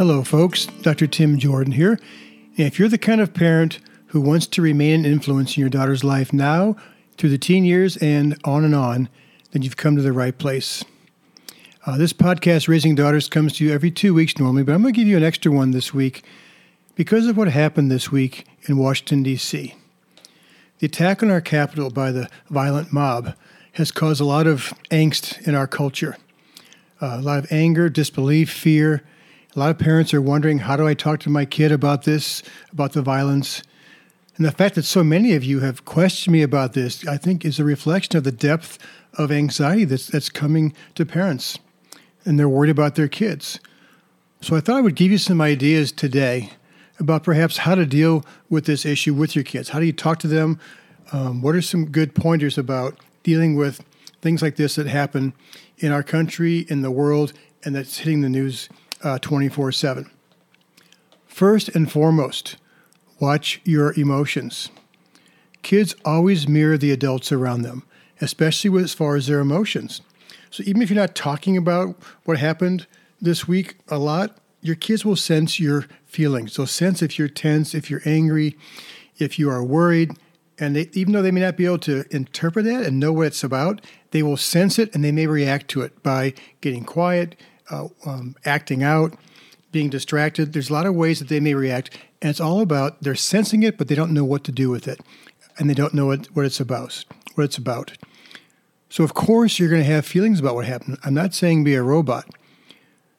Hello, folks. Dr. Tim Jordan here. If you're the kind of parent who wants to remain an influence in your daughter's life now, through the teen years, and on and on, then you've come to the right place. Uh, this podcast, Raising Daughters, comes to you every two weeks normally, but I'm going to give you an extra one this week because of what happened this week in Washington, D.C. The attack on our capital by the violent mob has caused a lot of angst in our culture, uh, a lot of anger, disbelief, fear a lot of parents are wondering how do I talk to my kid about this, about the violence? And the fact that so many of you have questioned me about this, I think, is a reflection of the depth of anxiety that's, that's coming to parents. And they're worried about their kids. So I thought I would give you some ideas today about perhaps how to deal with this issue with your kids. How do you talk to them? Um, what are some good pointers about dealing with things like this that happen in our country, in the world, and that's hitting the news Uh, 24 7. First and foremost, watch your emotions. Kids always mirror the adults around them, especially as far as their emotions. So even if you're not talking about what happened this week a lot, your kids will sense your feelings. They'll sense if you're tense, if you're angry, if you are worried. And they, even though they may not be able to interpret that and know what it's about, they will sense it and they may react to it by getting quiet, uh, um, acting out, being distracted. There's a lot of ways that they may react, and it's all about they're sensing it, but they don't know what to do with it, and they don't know what, what it's about. What it's about. So of course you're going to have feelings about what happened. I'm not saying be a robot.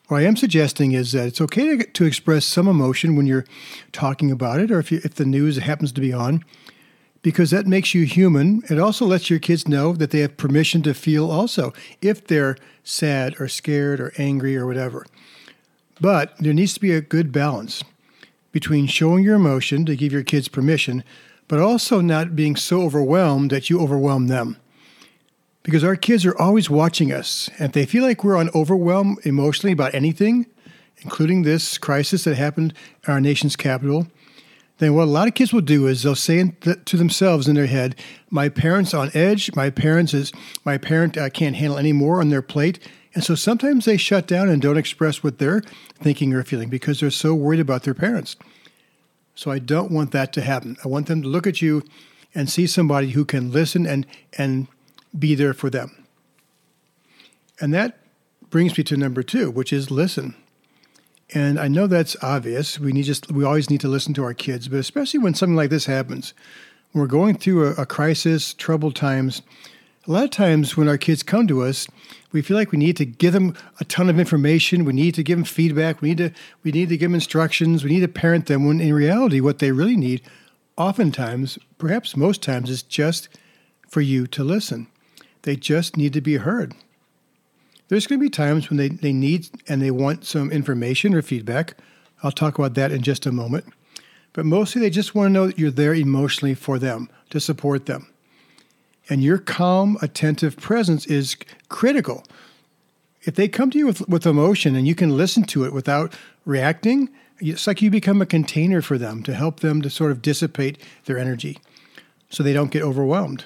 What I am suggesting is that it's okay to, to express some emotion when you're talking about it, or if you, if the news happens to be on because that makes you human. It also lets your kids know that they have permission to feel also if they're sad or scared or angry or whatever. But there needs to be a good balance between showing your emotion to give your kids permission, but also not being so overwhelmed that you overwhelm them. Because our kids are always watching us, and if they feel like we're on overwhelm emotionally about anything, including this crisis that happened in our nation's capital, then what a lot of kids will do is they'll say to themselves in their head, "My parents on edge. My parents is my parent uh, can't handle any more on their plate." And so sometimes they shut down and don't express what they're thinking or feeling because they're so worried about their parents. So I don't want that to happen. I want them to look at you and see somebody who can listen and and be there for them. And that brings me to number 2, which is listen. And I know that's obvious. We need just we always need to listen to our kids, but especially when something like this happens, we're going through a, a crisis, troubled times. A lot of times when our kids come to us, we feel like we need to give them a ton of information. We need to give them feedback. We need to we need to give them instructions. We need to parent them. When in reality, what they really need, oftentimes, perhaps most times, is just for you to listen. They just need to be heard. There's going to be times when they, they need and they want some information or feedback. I'll talk about that in just a moment. But mostly they just want to know that you're there emotionally for them, to support them. And your calm, attentive presence is critical. If they come to you with, with emotion and you can listen to it without reacting, it's like you become a container for them to help them to sort of dissipate their energy so they don't get overwhelmed.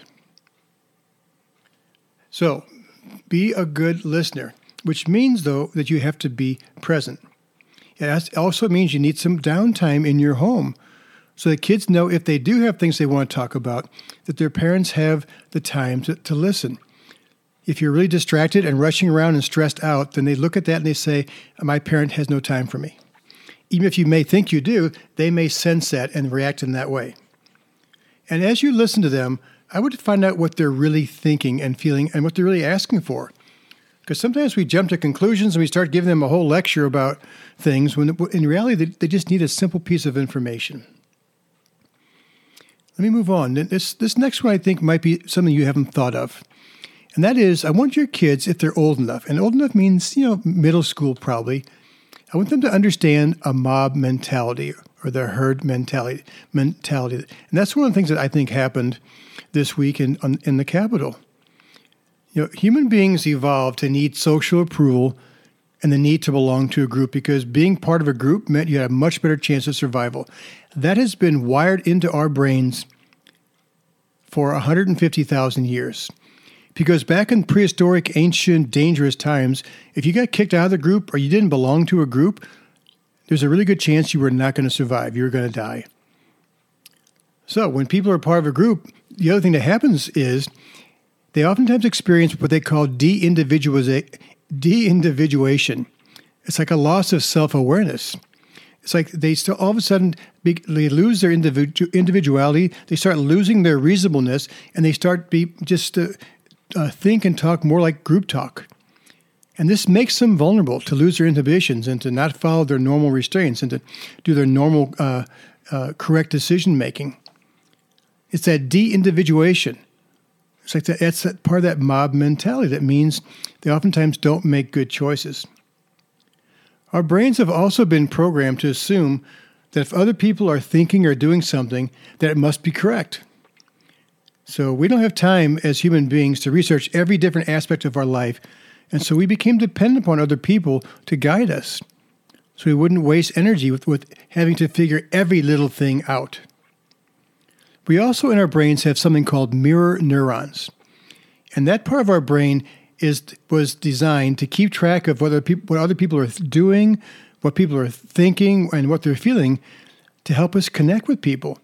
So, be a good listener, which means, though, that you have to be present. It also means you need some downtime in your home so that kids know if they do have things they want to talk about, that their parents have the time to, to listen. If you're really distracted and rushing around and stressed out, then they look at that and they say, My parent has no time for me. Even if you may think you do, they may sense that and react in that way. And as you listen to them, I would find out what they're really thinking and feeling and what they're really asking for. Because sometimes we jump to conclusions and we start giving them a whole lecture about things when in reality they just need a simple piece of information. Let me move on. This, this next one I think might be something you haven't thought of. And that is, I want your kids, if they're old enough, and old enough means, you know, middle school probably, I want them to understand a mob mentality or the herd mentality. mentality. And that's one of the things that I think happened this week in, in the Capitol. You know, human beings evolved to need social approval and the need to belong to a group because being part of a group meant you had a much better chance of survival. That has been wired into our brains for 150,000 years. Because back in prehistoric, ancient, dangerous times, if you got kicked out of the group or you didn't belong to a group, there's a really good chance you were not going to survive. You were going to die. So when people are part of a group, the other thing that happens is they oftentimes experience what they call de-individuation. It's like a loss of self-awareness. It's like they still all of a sudden they lose their individu- individuality. They start losing their reasonableness, and they start be just uh, uh, think and talk more like group talk. And this makes them vulnerable to lose their inhibitions and to not follow their normal restraints and to do their normal uh, uh correct decision making. It's that de-individuation. It's like that, that's that part of that mob mentality that means they oftentimes don't make good choices. Our brains have also been programmed to assume that if other people are thinking or doing something, that it must be correct. So we don't have time as human beings to research every different aspect of our life, and so we became dependent upon other people to guide us. So we wouldn't waste energy with, with having to figure every little thing out. We also in our brains have something called mirror neurons. And that part of our brain is was designed to keep track of what other people what other people are doing, what people are thinking, and what they're feeling, to help us connect with people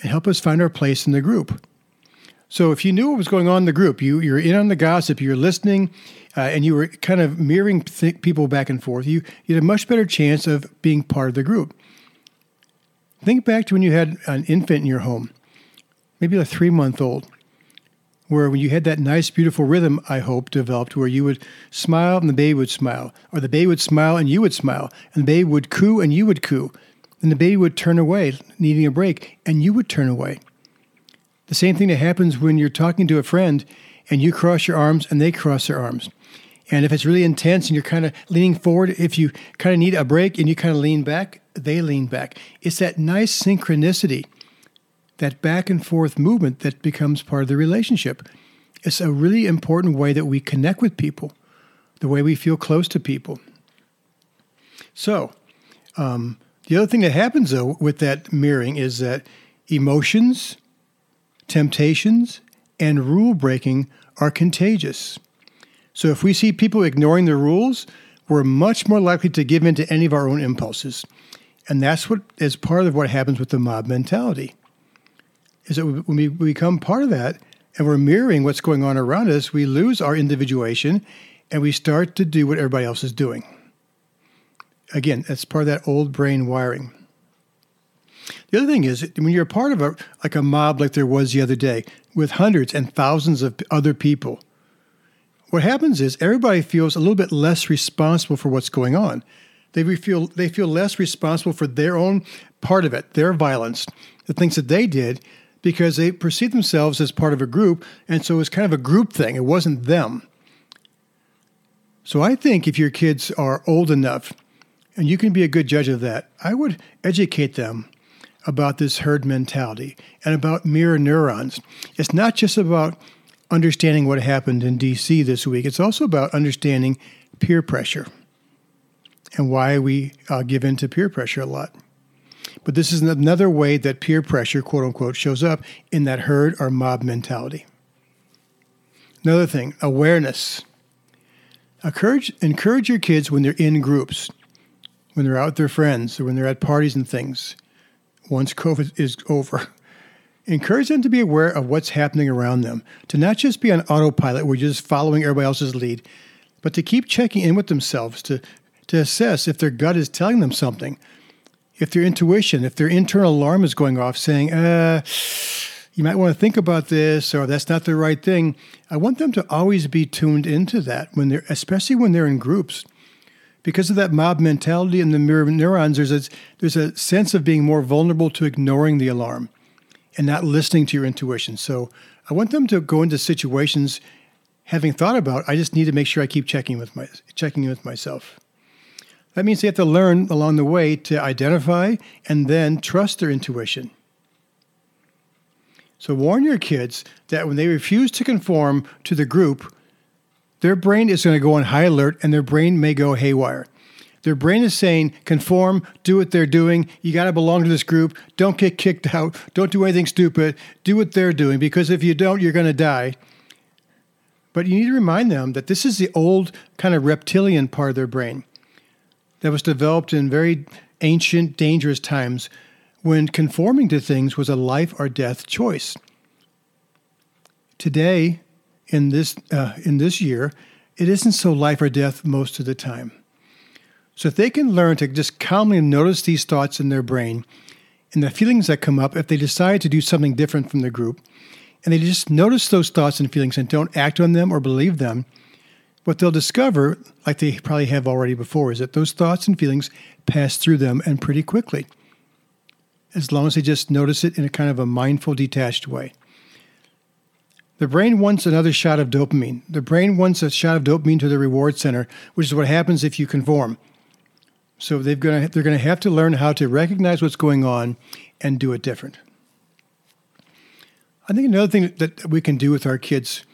and help us find our place in the group. So if you knew what was going on in the group, you you're in on the gossip, you're listening, uh, and you were kind of mirroring th- people back and forth. You you had a much better chance of being part of the group. Think back to when you had an infant in your home, maybe a three month old where when you had that nice, beautiful rhythm, I hope, developed where you would smile and the baby would smile, or the baby would smile and you would smile, and the baby would coo and you would coo, and the baby would turn away, needing a break, and you would turn away. The same thing that happens when you're talking to a friend and you cross your arms and they cross their arms. And if it's really intense and you're kind of leaning forward, if you kind of need a break and you kind of lean back, they lean back. It's that nice synchronicity that back and forth movement that becomes part of the relationship. It's a really important way that we connect with people, the way we feel close to people. So, um, the other thing that happens though with that mirroring is that emotions, temptations, and rule breaking are contagious. So, if we see people ignoring the rules, we're much more likely to give in to any of our own impulses. And that's what is part of what happens with the mob mentality is that when we become part of that and we're mirroring what's going on around us, we lose our individuation and we start to do what everybody else is doing. Again, that's part of that old brain wiring. The other thing is when you're a part of a like a mob like there was the other day with hundreds and thousands of other people, what happens is everybody feels a little bit less responsible for what's going on. They feel they feel less responsible for their own part of it, their violence, the things that they did, because they perceive themselves as part of a group, and so it's kind of a group thing. It wasn't them. So I think if your kids are old enough, and you can be a good judge of that, I would educate them about this herd mentality and about mirror neurons. It's not just about understanding what happened in DC this week, it's also about understanding peer pressure and why we uh, give in to peer pressure a lot. But this is another way that peer pressure, quote unquote, shows up in that herd or mob mentality. Another thing, awareness. Encourage, encourage your kids when they're in groups, when they're out with their friends, or when they're at parties and things, once COVID is over. Encourage them to be aware of what's happening around them, to not just be on autopilot where you're just following everybody else's lead, but to keep checking in with themselves to, to assess if their gut is telling them something, if their intuition, if their internal alarm is going off saying, uh, you might want to think about this or that's not the right thing. I want them to always be tuned into that when they're, especially when they're in groups. Because of that mob mentality and the mirror neurons, there's a, there's a sense of being more vulnerable to ignoring the alarm and not listening to your intuition. So I want them to go into situations having thought about, I just need to make sure I keep checking with my checking with myself. That means they have to learn along the way to identify and then trust their intuition. So warn your kids that when they refuse to conform to the group, their brain is going to go on high alert and their brain may go haywire. Their brain is saying, conform, do what they're doing. You got to belong to this group. Don't get kicked out. Don't do anything stupid. Do what they're doing because if you don't, you're going to die. But you need to remind them that this is the old kind of reptilian part of their brain that was developed in very ancient, dangerous times when conforming to things was a life or death choice. Today, in this, uh, in this year, it isn't so life or death most of the time. So if they can learn to just calmly notice these thoughts in their brain and the feelings that come up if they decide to do something different from the group, and they just notice those thoughts and feelings and don't act on them or believe them, what they'll discover, like they probably have already before, is that those thoughts and feelings pass through them and pretty quickly as long as they just notice it in a kind of a mindful, detached way. The brain wants another shot of dopamine. The brain wants a shot of dopamine to the reward center, which is what happens if you conform. So they're going to, they're going to have to learn how to recognize what's going on and do it different. I think another thing that we can do with our kids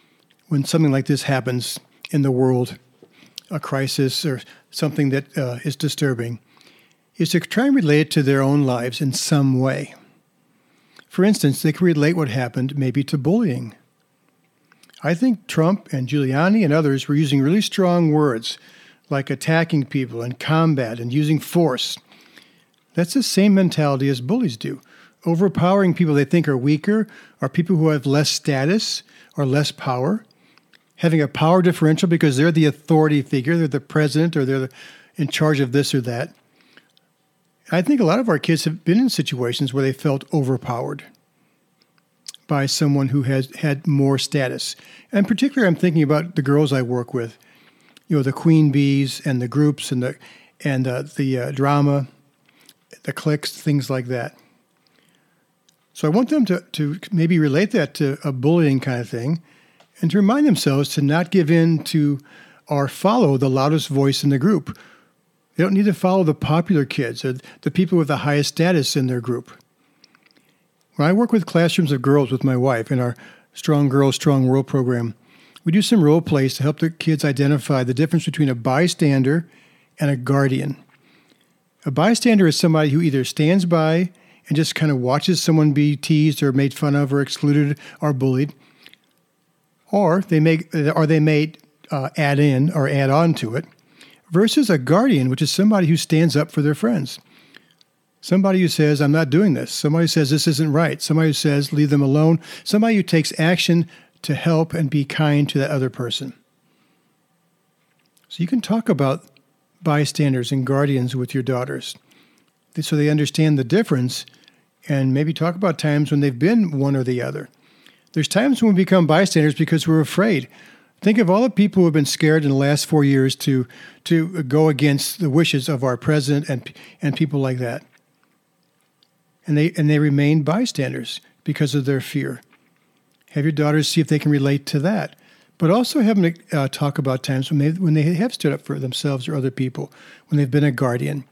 when something like this happens in the world, a crisis or something that uh, is disturbing, is to try and relate it to their own lives in some way. For instance, they can relate what happened maybe to bullying. I think Trump and Giuliani and others were using really strong words like attacking people and combat and using force. That's the same mentality as bullies do. Overpowering people they think are weaker or people who have less status or less power. Having a power differential because they're the authority figure, they're the president or they're in charge of this or that. I think a lot of our kids have been in situations where they felt overpowered by someone who has had more status. And particularly, I'm thinking about the girls I work with, you know, the queen bees and the groups and the and uh, the uh, drama, the cliques, things like that. So I want them to to maybe relate that to a bullying kind of thing, and to remind themselves to not give in to or follow the loudest voice in the group they don't need to follow the popular kids or the people with the highest status in their group. When I work with classrooms of girls with my wife in our Strong Girls, Strong World program, we do some role plays to help the kids identify the difference between a bystander and a guardian. A bystander is somebody who either stands by and just kind of watches someone be teased or made fun of or excluded or bullied, or they may or they may uh, add in or add on to it versus a guardian, which is somebody who stands up for their friends. Somebody who says, I'm not doing this. Somebody who says, this isn't right. Somebody who says, leave them alone. Somebody who takes action to help and be kind to that other person. So you can talk about bystanders and guardians with your daughters so they understand the difference and maybe talk about times when they've been one or the other. There's times when we become bystanders because we're afraid. Think of all the people who have been scared in the last four years to to go against the wishes of our president and and people like that. And they and they remain bystanders because of their fear. Have your daughters see if they can relate to that, but also have them uh, talk about times when they when they have stood up for themselves or other people, when they've been a guardian,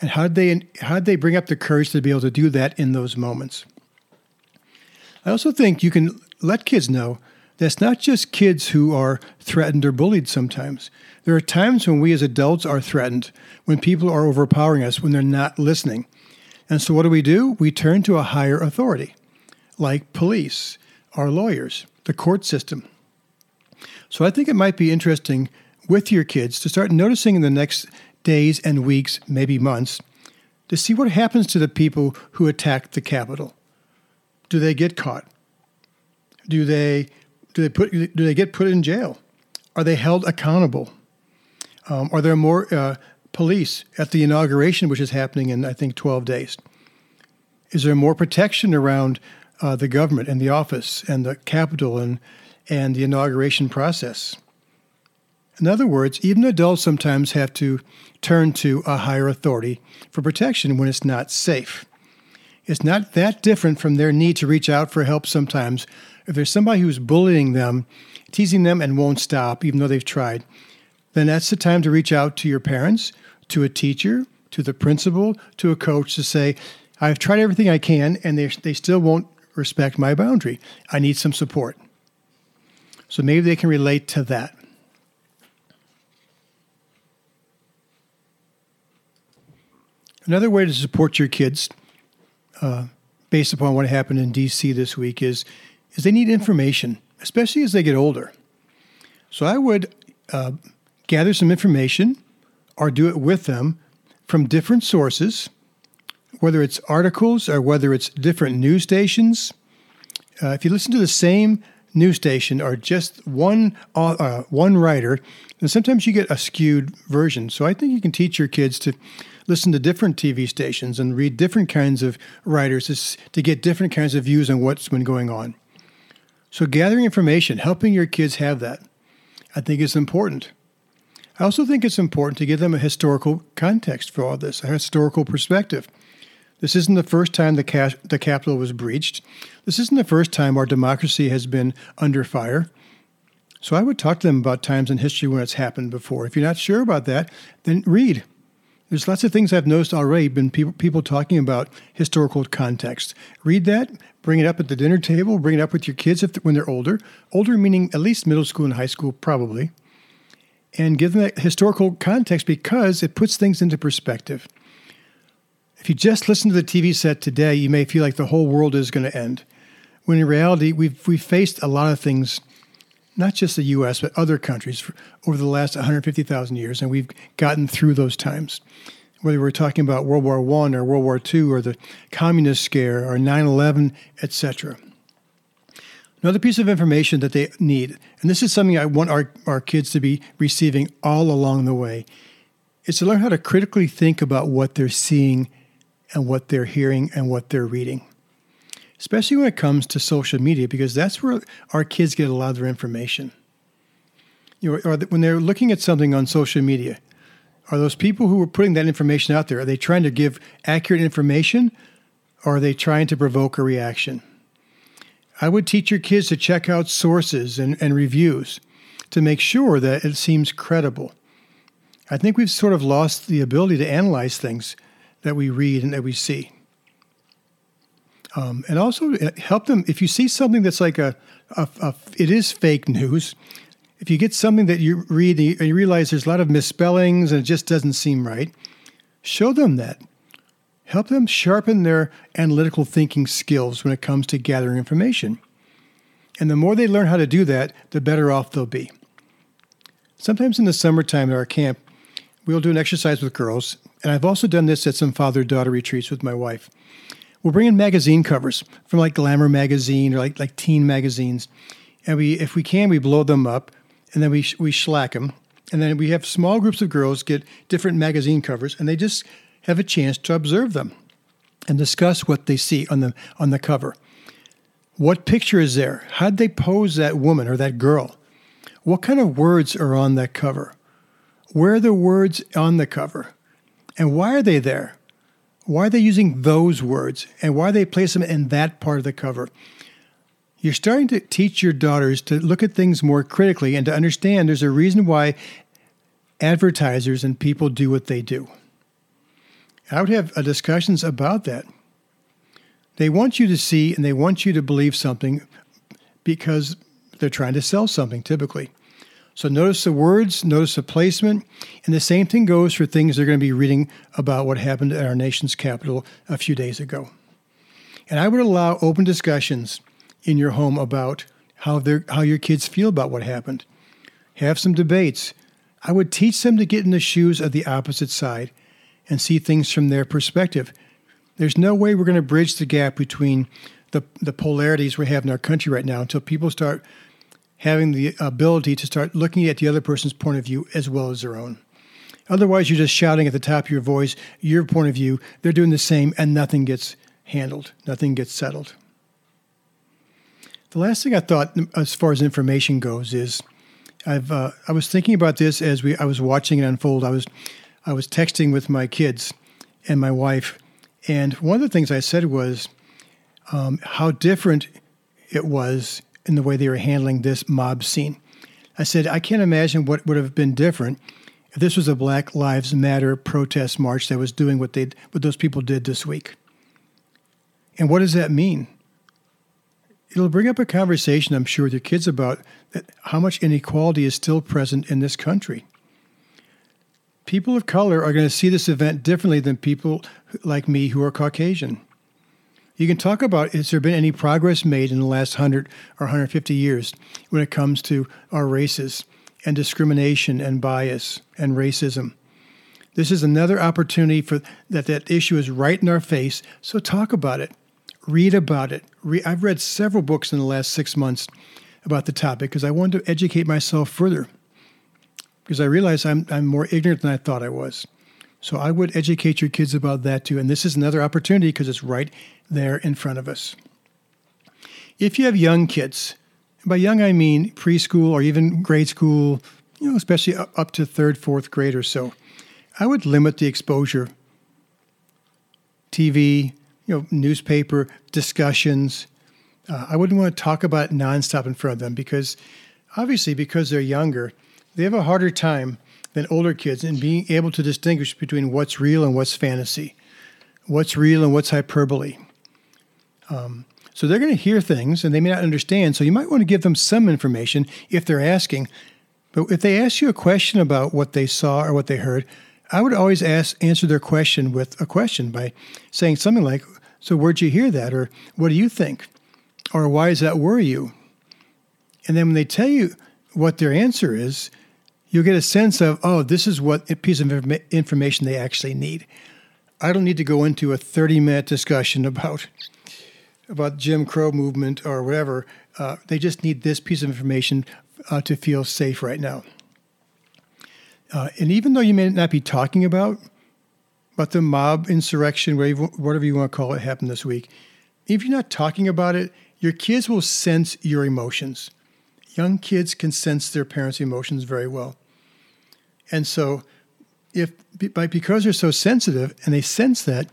and how did they how did they bring up the courage to be able to do that in those moments. I also think you can let kids know that's not just kids who are threatened or bullied sometimes. There are times when we as adults are threatened, when people are overpowering us, when they're not listening. And so what do we do? We turn to a higher authority, like police, our lawyers, the court system. So I think it might be interesting with your kids to start noticing in the next days and weeks, maybe months, to see what happens to the people who attacked the Capitol. Do they get caught? Do they do they put do they get put in jail? Are they held accountable? Um, are there more uh, police at the inauguration, which is happening in I think 12 days? Is there more protection around uh, the government and the office and the Capitol and, and the inauguration process. In other words, even adults sometimes have to turn to a higher authority for protection when it's not safe. It's not that different from their need to reach out for help sometimes. If there's somebody who's bullying them, teasing them, and won't stop, even though they've tried, then that's the time to reach out to your parents, to a teacher, to the principal, to a coach to say, I've tried everything I can, and they, they still won't respect my boundary. I need some support. So maybe they can relate to that. Another way to support your kids, uh, based upon what happened in D.C. this week, is is they need information, especially as they get older. So I would uh, gather some information, or do it with them from different sources, whether it's articles or whether it's different news stations. Uh, if you listen to the same news station or just one uh, one writer, then sometimes you get a skewed version. So I think you can teach your kids to listen to different TV stations and read different kinds of writers to get different kinds of views on what's been going on. So, gathering information, helping your kids have that, I think is important. I also think it's important to give them a historical context for all this, a historical perspective. This isn't the first time the, ca- the Capitol was breached. This isn't the first time our democracy has been under fire. So I would talk to them about times in history when it's happened before. If you're not sure about that, then read. There's lots of things I've noticed already, been people, people talking about historical context. Read that, bring it up at the dinner table, bring it up with your kids if, when they're older. Older meaning at least middle school and high school, probably. And give them that historical context because it puts things into perspective. If you just listen to the TV set today, you may feel like the whole world is going to end. When in reality, we've, we've faced a lot of things not just the US, but other countries over the last 150,000 years, and we've gotten through those times. Whether we're talking about World War I or World War II or the communist scare or 9 11, etc. Another piece of information that they need, and this is something I want our, our kids to be receiving all along the way, is to learn how to critically think about what they're seeing and what they're hearing and what they're reading especially when it comes to social media, because that's where our kids get a lot of their information. You know, or when they're looking at something on social media, are those people who are putting that information out there, are they trying to give accurate information or are they trying to provoke a reaction? I would teach your kids to check out sources and, and reviews to make sure that it seems credible. I think we've sort of lost the ability to analyze things that we read and that we see. Um, and also uh, help them if you see something that's like a, a, a, it is fake news. If you get something that you read and you realize there's a lot of misspellings and it just doesn't seem right, show them that. Help them sharpen their analytical thinking skills when it comes to gathering information. And the more they learn how to do that, the better off they'll be. Sometimes in the summertime at our camp, we'll do an exercise with girls, and I've also done this at some father daughter retreats with my wife we'll bring in magazine covers from like Glamour magazine or like like teen magazines, and we if we can we blow them up, and then we we shellac them, and then we have small groups of girls get different magazine covers, and they just have a chance to observe them, and discuss what they see on the on the cover. What picture is there? How'd they pose that woman or that girl? What kind of words are on that cover? Where are the words on the cover? And why are they there? Why are they using those words and why they place them in that part of the cover? You're starting to teach your daughters to look at things more critically and to understand there's a reason why advertisers and people do what they do. I would have uh, discussions about that. They want you to see and they want you to believe something because they're trying to sell something typically. So notice the words, notice the placement, and the same thing goes for things they're going to be reading about what happened at our nation's capital a few days ago. And I would allow open discussions in your home about how how your kids feel about what happened. Have some debates. I would teach them to get in the shoes of the opposite side and see things from their perspective. There's no way we're going to bridge the gap between the, the polarities we have in our country right now until people start having the ability to start looking at the other person's point of view as well as their own. Otherwise, you're just shouting at the top of your voice your point of view. They're doing the same, and nothing gets handled, nothing gets settled. The last thing I thought, as far as information goes, is I've uh, I was thinking about this as we I was watching it unfold. I was I was texting with my kids and my wife, and one of the things I said was um, how different it was in the way they were handling this mob scene. I said I can't imagine what would have been different if this was a Black Lives Matter protest march that was doing what they what those people did this week. And what does that mean? it'll bring up a conversation, I'm sure, with your kids about how much inequality is still present in this country. People of color are going to see this event differently than people like me who are Caucasian. You can talk about has there been any progress made in the last 100 or 150 years when it comes to our races and discrimination and bias and racism. This is another opportunity for that that issue is right in our face, so talk about it read about it. Re- I've read several books in the last six months about the topic because I wanted to educate myself further because I realize I'm, I'm more ignorant than I thought I was. So I would educate your kids about that too. And this is another opportunity because it's right there in front of us. If you have young kids, by young I mean preschool or even grade school, you know, especially up to third, fourth grade or so, I would limit the exposure. TV, you know, newspaper discussions. Uh, I wouldn't want to talk about it nonstop in front of them because, obviously, because they're younger, they have a harder time than older kids in being able to distinguish between what's real and what's fantasy, what's real and what's hyperbole. Um, so they're going to hear things and they may not understand. So you might want to give them some information if they're asking. But if they ask you a question about what they saw or what they heard, I would always ask answer their question with a question by saying something like, "So where'd you hear that?" or "What do you think?" or "Why does that worry you?" And then when they tell you what their answer is, you'll get a sense of, "Oh, this is what piece of information they actually need." I don't need to go into a 30-minute discussion about about Jim Crow movement or whatever. Uh, they just need this piece of information uh, to feel safe right now. Uh, and even though you may not be talking about about the mob insurrection, whatever you want to call it, happened this week, if you're not talking about it, your kids will sense your emotions. Young kids can sense their parents' emotions very well. And so, if by because they're so sensitive and they sense that,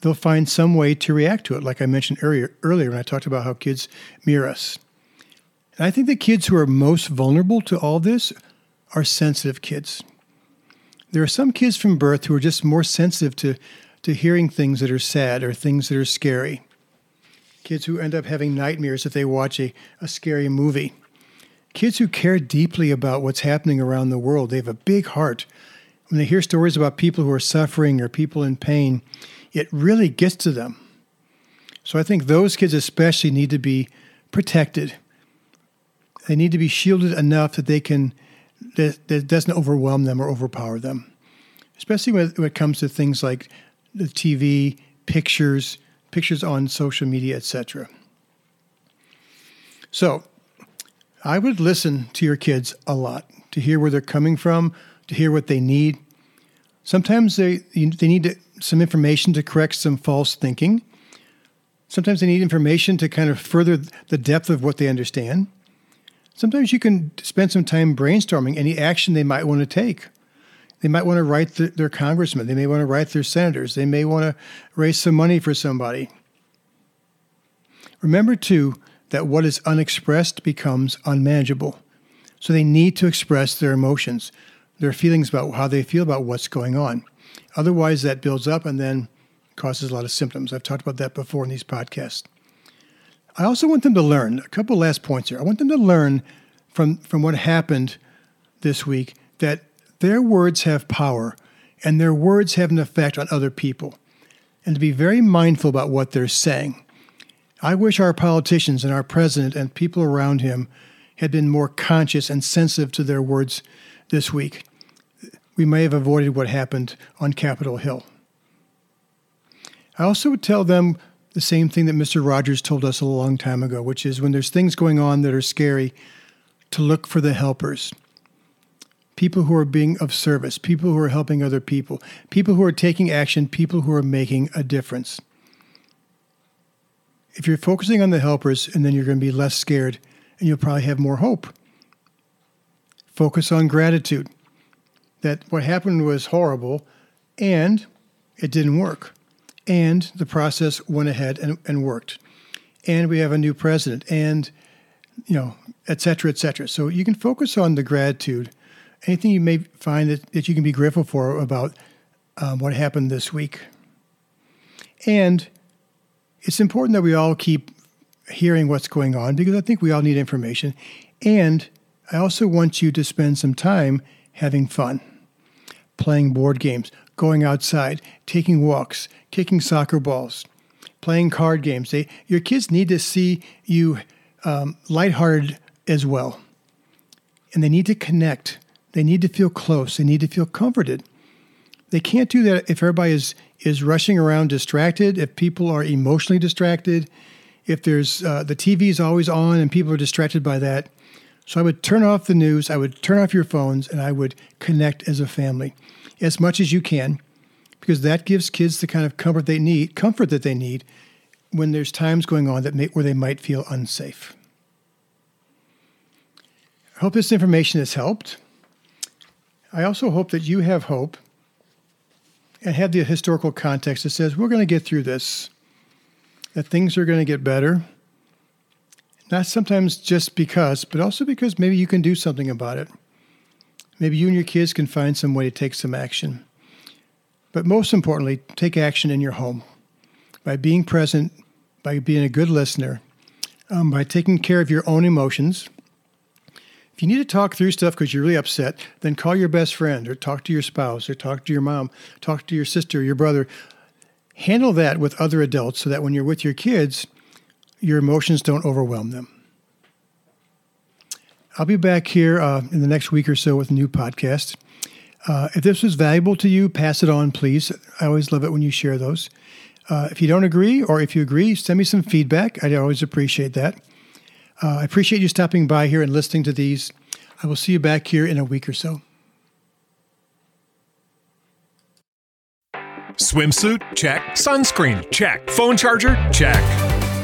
they'll find some way to react to it, like I mentioned earlier, earlier when I talked about how kids mirror us. And I think the kids who are most vulnerable to all this are sensitive kids. There are some kids from birth who are just more sensitive to, to hearing things that are sad or things that are scary. Kids who end up having nightmares if they watch a, a scary movie. Kids who care deeply about what's happening around the world. They have a big heart. When they hear stories about people who are suffering or people in pain, it really gets to them. So I think those kids especially need to be protected. They need to be shielded enough that they can that, that doesn't overwhelm them or overpower them, especially when, when it comes to things like the TV, pictures, pictures on social media, etc. So, I would listen to your kids a lot to hear where they're coming from, to hear what they need. Sometimes they they need some information to correct some false thinking. Sometimes they need information to kind of further the depth of what they understand sometimes you can spend some time brainstorming any action they might want to take. They might want to write the, their congressman. They may want to write their senators. They may want to raise some money for somebody. Remember, too, that what is unexpressed becomes unmanageable. So they need to express their emotions, their feelings about how they feel about what's going on. Otherwise, that builds up and then causes a lot of symptoms. I've talked about that before in these podcasts. I also want them to learn a couple last points here. I want them to learn from, from what happened this week that their words have power and their words have an effect on other people, and to be very mindful about what they're saying. I wish our politicians and our president and people around him had been more conscious and sensitive to their words this week. We may have avoided what happened on Capitol Hill. I also would tell them the same thing that Mr. Rogers told us a long time ago, which is when there's things going on that are scary, to look for the helpers. People who are being of service, people who are helping other people, people who are taking action, people who are making a difference. if you're focusing on the helpers, and then you're going to be less scared and you'll probably have more hope. Focus on gratitude that what happened was horrible and it didn't work. And the process went ahead and, and worked. And we have a new president and, you know, et cetera, et cetera. So you can focus on the gratitude, anything you may find that, that you can be grateful for about um, what happened this week. And it's important that we all keep hearing what's going on because I think we all need information. And I also want you to spend some time having fun, playing board games, going outside, taking walks, kicking soccer balls, playing card games. They, your kids need to see you um, lighthearted as well. And they need to connect. They need to feel close. They need to feel comforted. They can't do that if everybody is, is rushing around distracted, if people are emotionally distracted, if there's uh, the TV is always on and people are distracted by that. So I would turn off the news, I would turn off your phones, and I would connect as a family as much as you can, because that gives kids the kind of comfort they need, comfort that they need when there's times going on that may, where they might feel unsafe. I hope this information has helped. I also hope that you have hope and have the historical context that says we're going to get through this, that things are going to get better. Not sometimes just because, but also because maybe you can do something about it. Maybe you and your kids can find some way to take some action. But most importantly, take action in your home by being present, by being a good listener, um, by taking care of your own emotions. If you need to talk through stuff because you're really upset, then call your best friend or talk to your spouse or talk to your mom, talk to your sister, your brother. Handle that with other adults so that when you're with your kids, your emotions don't overwhelm them. I'll be back here uh, in the next week or so with a new podcast. Uh, if this was valuable to you, pass it on, please. I always love it when you share those. Uh, if you don't agree, or if you agree, send me some feedback. I always appreciate that. Uh, I appreciate you stopping by here and listening to these. I will see you back here in a week or so. Swimsuit? Check. Sunscreen? Check. Phone charger? Check.